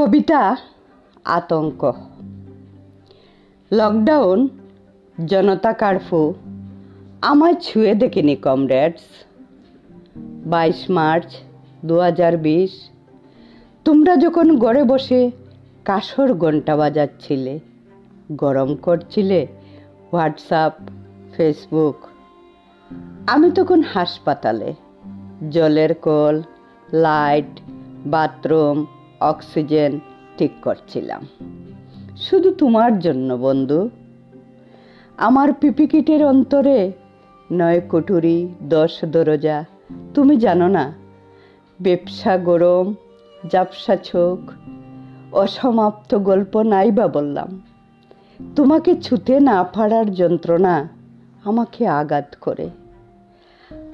কবিতা আতঙ্ক। লকডাউন জনতা কার্ফু আমায় ছুঁয়ে দেখিনি কমরেডস বাইশ মার্চ দু বিশ, তোমরা যখন গড়ে বসে কাসর ঘণ্টা বাজাচ্ছিলে, গরম করছিলে হোয়াটসঅ্যাপ, ফেসবুক, আমি তখন হাসপাতালে, জলের কল লাইট বাথরুম অক্সিজেন ঠিক করছিলাম। শুধু তোমার জন্য, বন্ধু। আমার পিপিকিটের অন্তরে নয় কুটুরি, দশ দরজা। তুমি জানো না, ব্যবসা গরম, জাপসা চোখ অসমাপ্ত গল্প নাই বা বললাম। তোমাকে ছুতে না পারার যন্ত্রণা আমাকে আঘাত করে।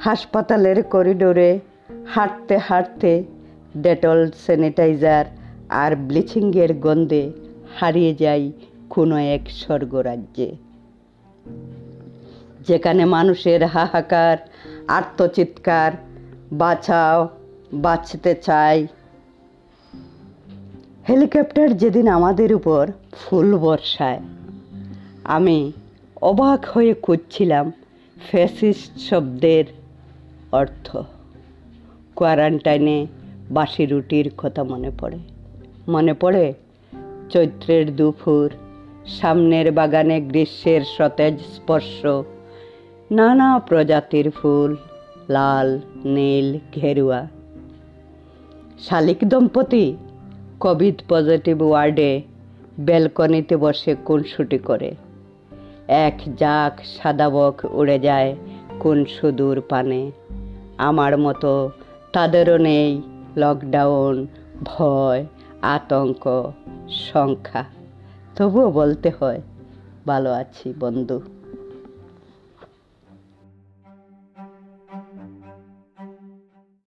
হাসপাতালের করিডোরে হাঁটতে হাঁটতে ডেটল স্যানিটাইজার আর ব্লিচিংয়ের গন্ধে হারিয়ে যাই কোনো এক স্বর্গরাজ্যে। যেখানে মানুষের হাহাকার, আত্মচিৎকার, বাঁচাও, বাঁচতে চাই। হেলিকপ্টার যেদিন আমাদের উপর ফুল বর্ষায়, আমি অবাক হয়ে খুঁজছিলাম ফ্যাসিস্ট শব্দের অর্থ। কোয়ারেন্টাইনে বাসি রুটির কথা মনে পড়ে। মনে পড়ে চৈত্রের দুপুর, সামনের বাগানে গ্রীষ্মের সতেজ স্পর্শ, নানা প্রজাতির ফুল, লাল, নীল, ঘেরুয়া। শালিক দম্পতি কোভিড পজিটিভ ওয়ার্ডে ব্যালকনিতে বসে খুনসুটি করে। এক জাক সাদা বক উড়ে যায় কোন সুদূর পানে। আমার মতো তাদেরও নেই লকডাউন ভয় আতঙ্ক সংখ্যা। তবুও বলতে হয় ভালো আছি বন্ধু।